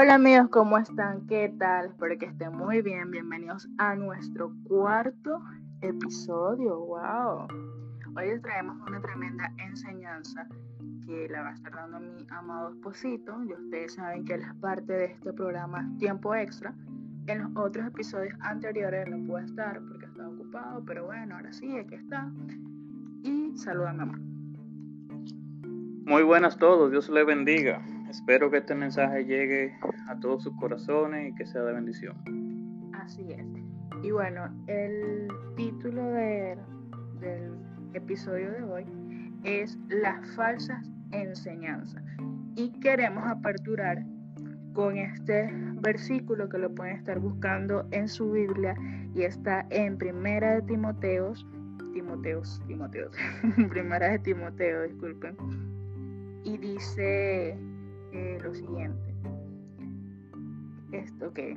Hola amigos, ¿cómo están? ¿Qué tal? Espero que estén muy bien. Bienvenidos a nuestro cuarto episodio. ¡Wow! Hoy les traemos una tremenda enseñanza que la va a estar dando mi amado esposito. Y ustedes saben que él es parte de este programa Tiempo Extra. En los otros episodios anteriores no puede estar porque estaba ocupado, pero bueno, ahora sí, aquí está. Y saludame, amor. Muy buenas todos, Dios les bendiga. Espero que este mensaje llegue a todos sus corazones y que sea de bendición. Así es. Y bueno, el título del episodio de hoy es Las falsas enseñanzas. Y queremos aperturar con este versículo que lo pueden estar buscando en su Biblia y está en Primera de Timoteos, Timoteos, Timoteos, Primera de Timoteo, disculpen. Y dice lo siguiente. Esto que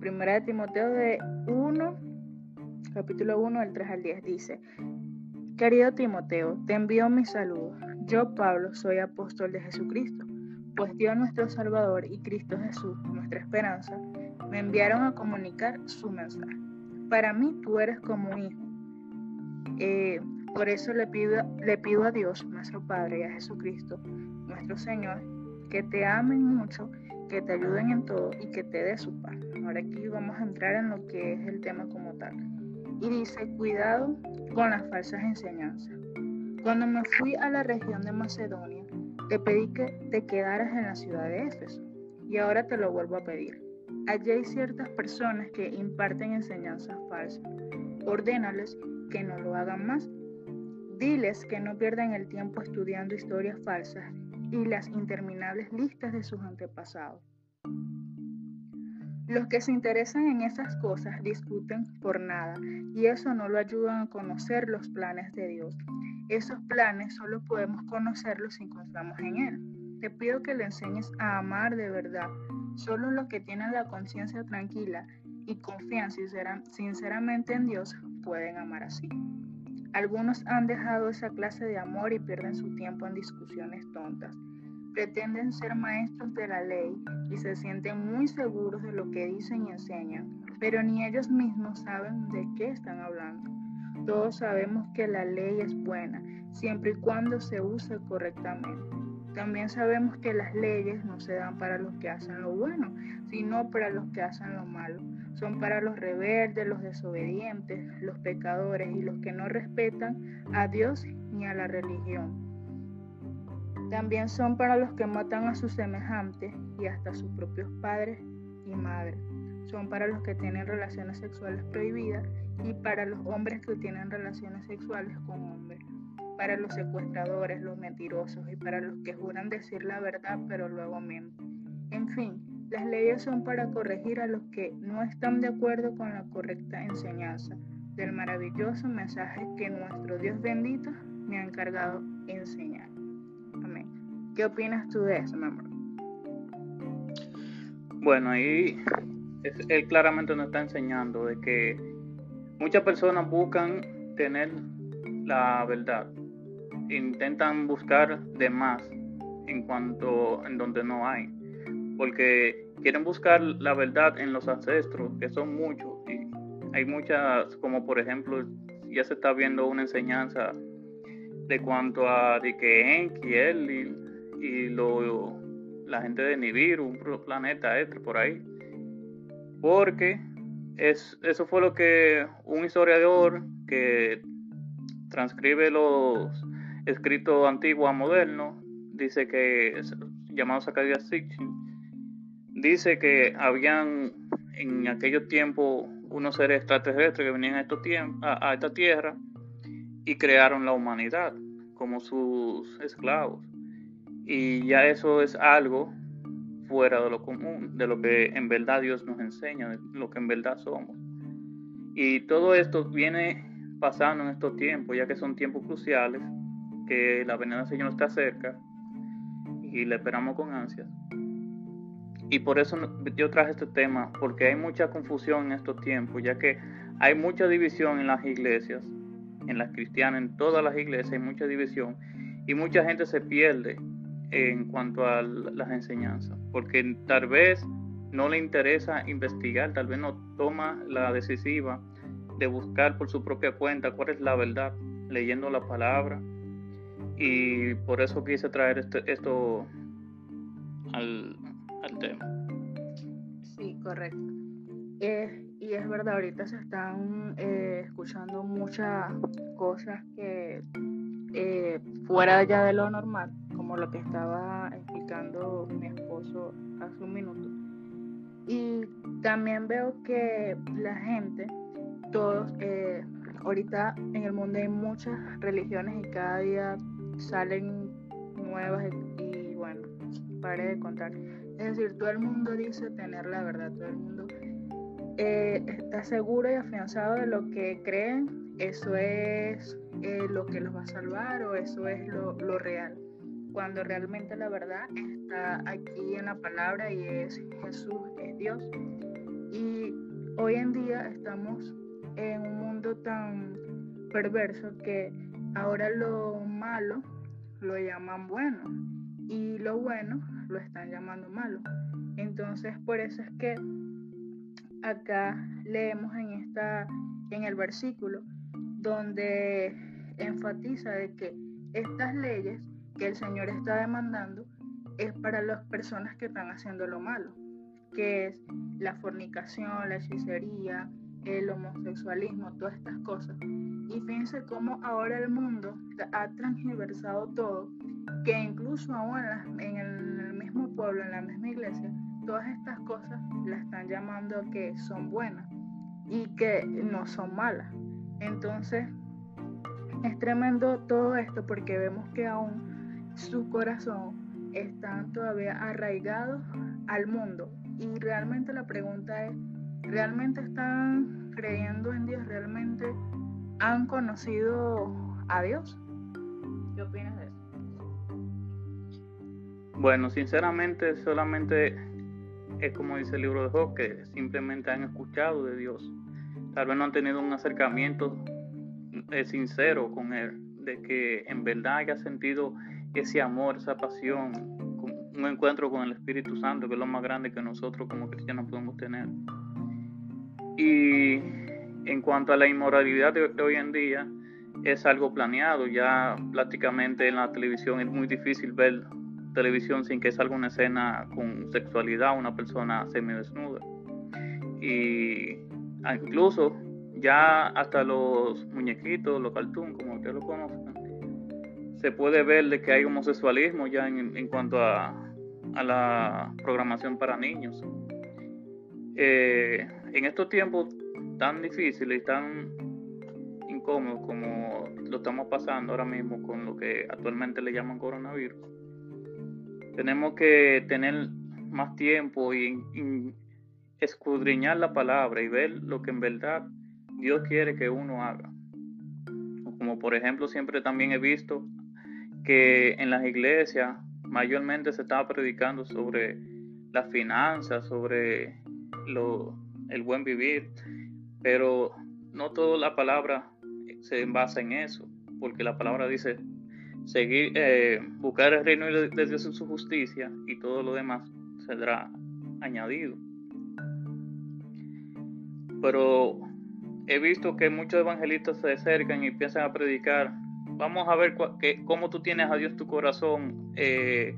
Primera de Timoteo de 1, capítulo 1, del 3 al 10 dice, Querido Timoteo, te envío mi saludo. Yo, Pablo, soy apóstol de Jesucristo, pues Dios nuestro Salvador y Cristo Jesús, nuestra esperanza, me enviaron a comunicar su mensaje. Para mí tú eres como un hijo. Eh, por eso le pido, le pido a Dios, nuestro Padre, y a Jesucristo, nuestro Señor, que te amen mucho, que te ayuden en todo y que te dé su paz. Ahora aquí vamos a entrar en lo que es el tema como tal. Y dice, cuidado con las falsas enseñanzas. Cuando me fui a la región de Macedonia, te pedí que te quedaras en la ciudad de Éfeso. Y ahora te lo vuelvo a pedir. Allí hay ciertas personas que imparten enseñanzas falsas. Ordénales que no lo hagan más. Diles que no pierdan el tiempo estudiando historias falsas y las interminables listas de sus antepasados. Los que se interesan en esas cosas discuten por nada y eso no lo ayudan a conocer los planes de Dios. Esos planes solo podemos conocerlos si confiamos en Él. Te pido que le enseñes a amar de verdad. Solo los que tienen la conciencia tranquila y confían sinceramente en Dios pueden amar así. Algunos han dejado esa clase de amor y pierden su tiempo en discusiones tontas. Pretenden ser maestros de la ley y se sienten muy seguros de lo que dicen y enseñan, pero ni ellos mismos saben de qué están hablando. Todos sabemos que la ley es buena, siempre y cuando se use correctamente. También sabemos que las leyes no se dan para los que hacen lo bueno, sino para los que hacen lo malo son para los rebeldes, los desobedientes, los pecadores y los que no respetan a Dios ni a la religión. También son para los que matan a sus semejantes y hasta a sus propios padres y madres. Son para los que tienen relaciones sexuales prohibidas y para los hombres que tienen relaciones sexuales con hombres. Para los secuestradores, los mentirosos y para los que juran decir la verdad pero luego mienten. En fin, las leyes son para corregir a los que no están de acuerdo con la correcta enseñanza del maravilloso mensaje que nuestro Dios bendito me ha encargado enseñar. Amén. ¿Qué opinas tú de eso, mi amor? Bueno, ahí él claramente nos está enseñando de que muchas personas buscan tener la verdad, intentan buscar de más en cuanto en donde no hay porque quieren buscar la verdad en los ancestros, que son muchos, y hay muchas, como por ejemplo, ya se está viendo una enseñanza de cuanto a de que Enki, él y, lo, la gente de Nibiru, un planeta este por ahí, porque es, eso fue lo que un historiador que transcribe los escritos antiguos a modernos dice que llamado Zacarias Sitchin dice que habían en aquellos tiempos unos seres extraterrestres que venían a, estos a, a esta tierra y crearon la humanidad como sus esclavos. Y ya eso es algo fuera de lo común, de lo que en verdad Dios nos enseña, de lo que en verdad somos. Y todo esto viene pasando en estos tiempos, ya que son tiempos cruciales, que la venida del Señor está cerca y le esperamos con ansias. Y por eso yo traje este tema, porque hay mucha confusión en estos tiempos, ya que hay mucha división en las iglesias, en las cristianas, en todas las iglesias hay mucha división, y mucha gente se pierde en cuanto a las enseñanzas, porque tal vez no le interesa investigar, tal vez no toma la decisiva de buscar por su propia cuenta cuál es la verdad, leyendo la palabra. Y por eso quise traer este, esto al, Sí, correcto. Eh, y es verdad, ahorita se están eh, escuchando muchas cosas que eh, fuera ya de lo normal, como lo que estaba explicando mi esposo hace un minuto. Y también veo que la gente todos, eh, ahorita en el mundo hay muchas religiones y cada día salen nuevas y, bueno, pare de contar. Es decir, todo el mundo dice tener la verdad, todo el mundo eh, está seguro y afianzado de lo que creen, eso es eh, lo que los va a salvar o eso es lo, lo real. Cuando realmente la verdad está aquí en la palabra y es Jesús, es Dios. Y hoy en día estamos en un mundo tan perverso que ahora lo malo lo llaman bueno y lo bueno lo están llamando malo. Entonces por eso es que acá leemos en esta en el versículo donde enfatiza de que estas leyes que el Señor está demandando es para las personas que están haciendo lo malo, que es la fornicación, la hechicería, el homosexualismo, todas estas cosas. Y fíjense cómo ahora el mundo ha transversado todo, que incluso aún en, el mismo pueblo, en la misma iglesia, todas estas cosas las están llamando que son buenas y que no son malas. Entonces, es tremendo todo esto porque vemos que aún su corazón están todavía arraigados al mundo. Y realmente la pregunta es, realmente están creyendo en Dios, realmente han conocido a Dios. ¿Qué opinas de eso? Bueno, sinceramente solamente es como dice el libro de Job, que simplemente han escuchado de Dios. Tal vez no han tenido un acercamiento eh, sincero con Él, de que en verdad haya sentido ese amor, esa pasión, un encuentro con el Espíritu Santo, que es lo más grande que nosotros como cristianos podemos tener. Y en cuanto a la inmoralidad de, hoy en día, es algo planeado. Ya prácticamente en la televisión es muy difícil ver televisión sin que salga una escena con sexualidad, una persona semidesnuda. Y incluso ya hasta los muñequitos, los cartoons, como ustedes lo conocen, se puede ver de que hay homosexualismo ya en, cuanto a, la programación para niños. Eh, en estos tiempos tan difíciles y tan incómodos como lo estamos pasando ahora mismo con lo que actualmente le llaman coronavirus, tenemos que tener más tiempo y, escudriñar la palabra y ver lo que en verdad Dios quiere que uno haga. Como por ejemplo siempre también he visto que en las iglesias mayormente se estaba predicando sobre las finanzas, sobre lo, el buen vivir, pero no toda la palabra se basa en eso, porque la palabra dice seguir, eh, buscar el reino de Dios en su justicia y todo lo demás será añadido. Pero he visto que muchos evangelistas se acercan y empiezan a predicar. Vamos a ver cómo tú tienes a Dios tu corazón eh,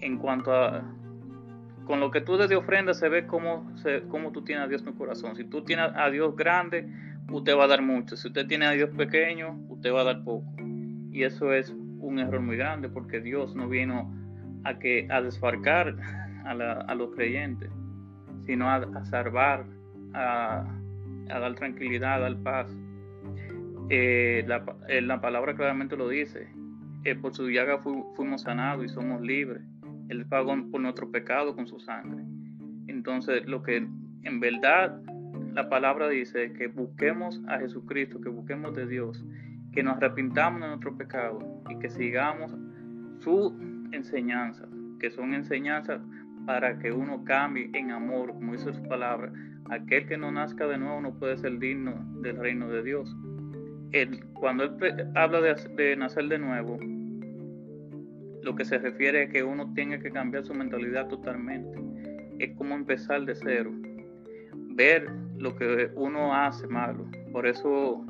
en cuanto a con lo que tú desde ofrenda se ve cómo, se, cómo tú tienes a Dios tu corazón. Si tú tienes a Dios grande, usted va a dar mucho. Si usted tiene a Dios pequeño, usted va a dar poco. Y eso es un error muy grande porque Dios no vino a, que, a desfarcar a, los creyentes, sino a, salvar, a, dar tranquilidad, a dar paz. Eh, la, eh, la, palabra claramente lo dice. Eh, por su llaga fuimos sanados y somos libres. Él pagó por nuestro pecado con su sangre. Entonces, lo que en verdad la palabra dice que busquemos a Jesucristo, que busquemos de Dios, que nos arrepintamos de nuestro pecado y que sigamos su enseñanza, que son enseñanzas para que uno cambie en amor, como dice su palabra. Aquel que no nazca de nuevo no puede ser digno del reino de Dios. Cuando él habla de, de nacer de nuevo, lo que se refiere a que uno tenga que cambiar su mentalidad totalmente. Es como empezar de cero. Ver lo que uno hace malo. Por eso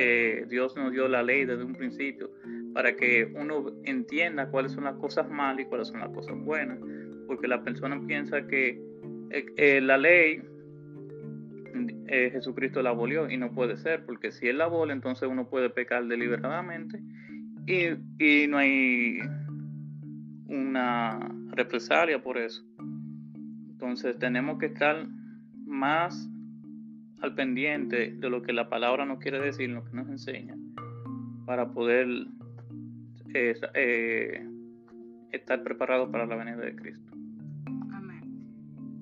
eh, Dios nos dio la ley desde un principio, para que uno entienda cuáles son las cosas malas y cuáles son las cosas buenas. Porque la persona piensa que eh, eh, la ley Jesucristo la abolió y no puede ser, porque si Él la abola, entonces uno puede pecar deliberadamente y no hay una represalia por eso. Entonces tenemos que estar más al pendiente de lo que la palabra nos quiere decir, lo que nos enseña, para poder eh, eh, estar preparado para la venida de Cristo. Amén.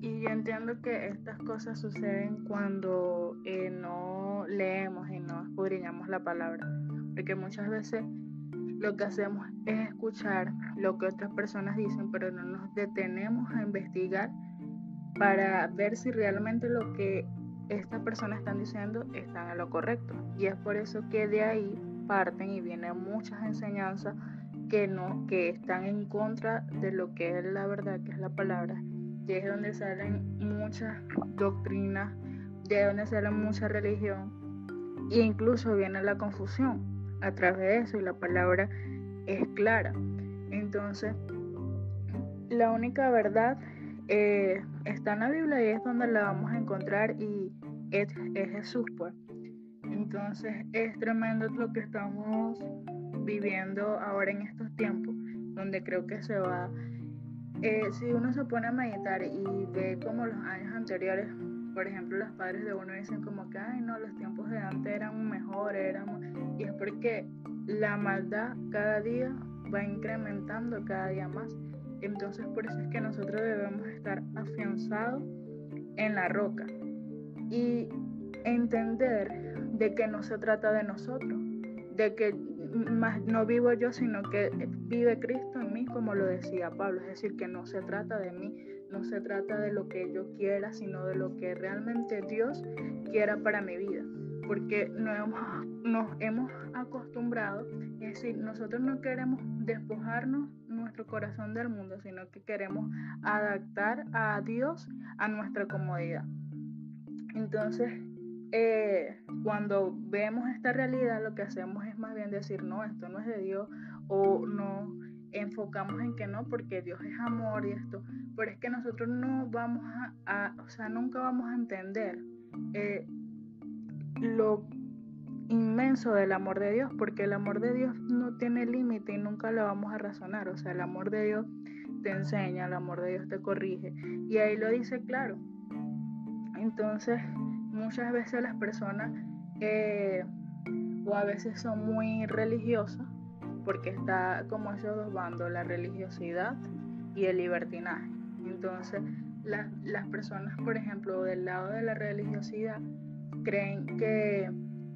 Y yo entiendo que estas cosas suceden cuando eh, no leemos y no escudriñamos la palabra, porque muchas veces lo que hacemos es escuchar lo que otras personas dicen, pero no nos detenemos a investigar para ver si realmente lo que estas personas están diciendo están en lo correcto. Y es por eso que de ahí parten y vienen muchas enseñanzas que no que están en contra de lo que es la verdad, que es la palabra. Y es donde salen muchas doctrinas, de donde sale mucha religión e incluso viene la confusión a través de eso y la palabra es clara. Entonces, la única verdad eh, está en la Biblia y es donde la vamos a encontrar y es, Jesús, pues. Entonces, es tremendo lo que estamos viviendo ahora en estos tiempos, donde creo que se va, eh, si uno se pone a meditar y ve como los años anteriores, por ejemplo, los padres de uno dicen como que, ay, no, los tiempos de antes eran mejores, eran... y es porque la maldad cada día va incrementando cada día más. Entonces, por eso es que nosotros debemos estar afianzados en la roca y entender de que no se trata de nosotros, de que más no vivo yo, sino que vive Cristo en mí, como lo decía Pablo, es decir, que no se trata de mí, no se trata de lo que yo quiera, sino de lo que realmente Dios quiera para mi vida. Porque nos hemos, nos hemos acostumbrado, es decir, nosotros no queremos despojarnos nuestro corazón del mundo, sino que queremos adaptar a Dios a nuestra comodidad. Entonces, eh, cuando vemos esta realidad, lo que hacemos es más bien decir, no, esto no es de Dios, o no enfocamos en que no, porque Dios es amor y esto, pero es que nosotros no vamos a, o sea, nunca vamos a entender eh, lo inmenso del amor de Dios, porque el amor de Dios no tiene límite y nunca lo vamos a razonar, o sea, el amor de Dios te enseña, el amor de Dios te corrige, y ahí lo dice claro. Entonces, muchas veces las personas, o a veces son muy religiosas, porque está como esos dos bandos, la religiosidad y el libertinaje. Entonces, las personas, por ejemplo, del lado de la religiosidad, creen que,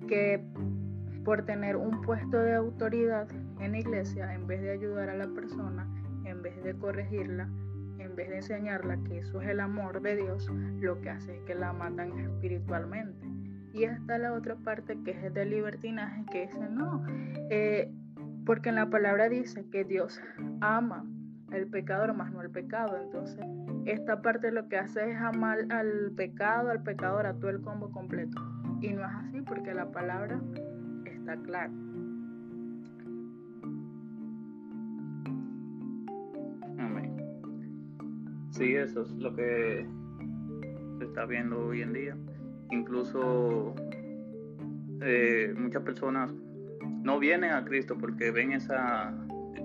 que por tener un puesto de autoridad en la iglesia, en vez de ayudar a la persona, en vez de corregirla, en vez de enseñarla que eso es el amor de Dios, lo que hace es que la matan espiritualmente. Y está la otra parte que es de libertinaje, que dice, no, eh, porque en la palabra dice que Dios ama el pecador más no al pecado. Entonces, esta parte lo que hace es amar al pecado, al pecador, a todo el combo completo. Y no es así porque la palabra está clara. Sí, eso es lo que se está viendo hoy en día. Incluso eh, muchas personas no vienen a Cristo porque ven esa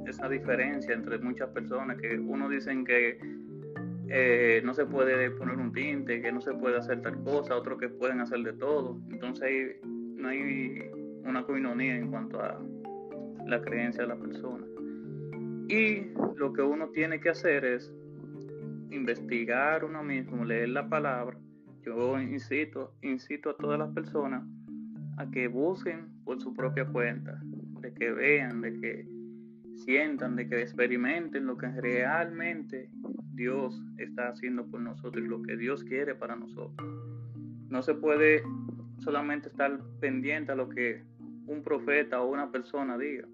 esa diferencia entre muchas personas que uno dicen que eh, no se puede poner un tinte, que no se puede hacer tal cosa, otros que pueden hacer de todo. Entonces no hay una coinonía en cuanto a la creencia de la persona. Y lo que uno tiene que hacer es investigar uno mismo, leer la palabra. Yo incito, incito a todas las personas a que busquen por su propia cuenta, de que vean, de que sientan, de que experimenten lo que realmente Dios está haciendo por nosotros y lo que Dios quiere para nosotros. No se puede solamente estar pendiente a lo que un profeta o una persona diga,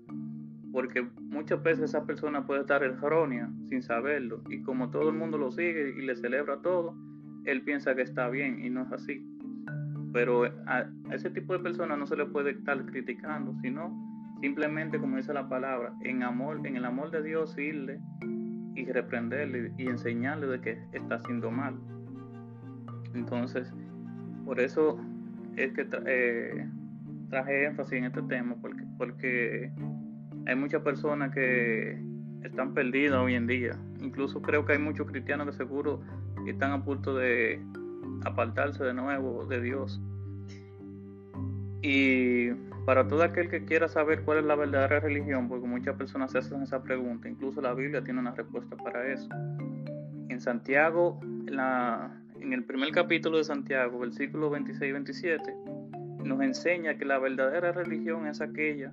porque muchas veces esa persona puede estar errónea sin saberlo y como todo el mundo lo sigue y le celebra todo, él piensa que está bien y no es así. Pero a ese tipo de personas no se le puede estar criticando, sino simplemente, como dice la palabra, en amor, en el amor de Dios, irle y reprenderle y enseñarle de que está haciendo mal. Entonces, por eso es que eh, traje énfasis en este tema, porque, porque hay muchas personas que están perdidas hoy en día. Incluso creo que hay muchos cristianos que seguro están a punto de apartarse de nuevo de Dios. Y para todo aquel que quiera saber cuál es la verdadera religión, porque muchas personas se hacen esa pregunta, incluso la Biblia tiene una respuesta para eso. En Santiago, en, en el primer capítulo de Santiago, versículos 26 y 27, nos enseña que la verdadera religión es aquella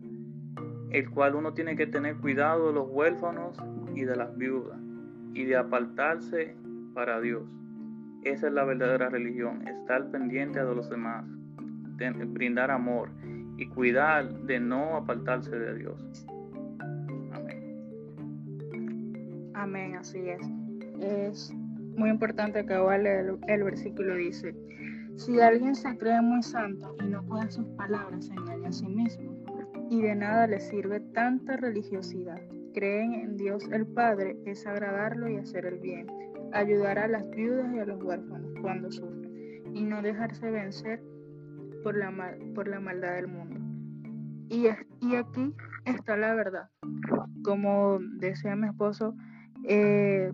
el cual uno tiene que tener cuidado de los huérfanos y de las viudas y de apartarse para Dios. Esa es la verdadera religión, estar pendiente de los demás, brindar amor y cuidar de no apartarse de Dios. Amén. Amén, así es. Es muy importante que el, el versículo dice, si alguien se cree muy santo y no puede sus palabras, se engaña a sí mismo y de nada le sirve tanta religiosidad. Creen en Dios el Padre es agradarlo y hacer el bien, ayudar a las viudas y a los huérfanos cuando sufren y no dejarse vencer por la, por la maldad del mundo. Y, y aquí está la verdad. Como decía mi esposo, eh,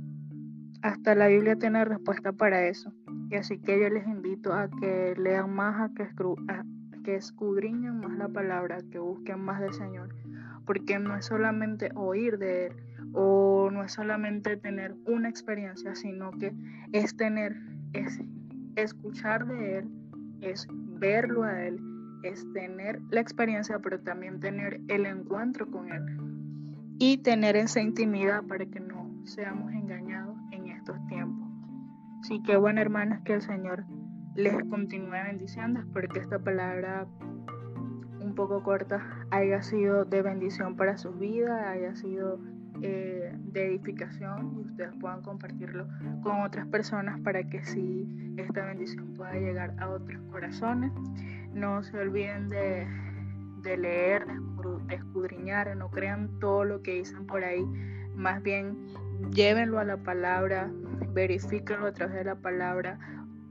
hasta la Biblia tiene respuesta para eso. Y así que yo les invito a que lean más, a que, a, que escudriñen más la palabra, que busquen más del Señor, porque no es solamente oír de Él o no es solamente tener una experiencia, sino que es tener, es escuchar de Él, es verlo a Él, es tener la experiencia, pero también tener el encuentro con Él y tener esa intimidad para que no seamos engañados en estos tiempos. Así que bueno, hermanas, que el Señor les continúe bendiciendo. Espero que esta palabra un poco corta haya sido de bendición para sus vidas, haya sido eh, de edificación y ustedes puedan compartirlo con otras personas para que sí esta bendición pueda llegar a otros corazones. No se olviden de, de leer, de escudriñar, no crean todo lo que dicen por ahí, más bien llévenlo a la palabra, verifíquenlo a través de la palabra,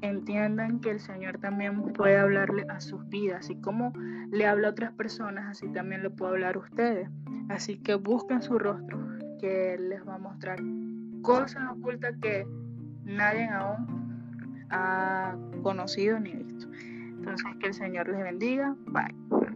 entiendan que el Señor también puede hablarle a sus vidas, así como le habla a otras personas, así también le puede hablar a ustedes. Así que busquen su rostro, que Él les va a mostrar cosas ocultas que nadie aún ha conocido ni visto. Entonces, que el Señor les bendiga. Bye.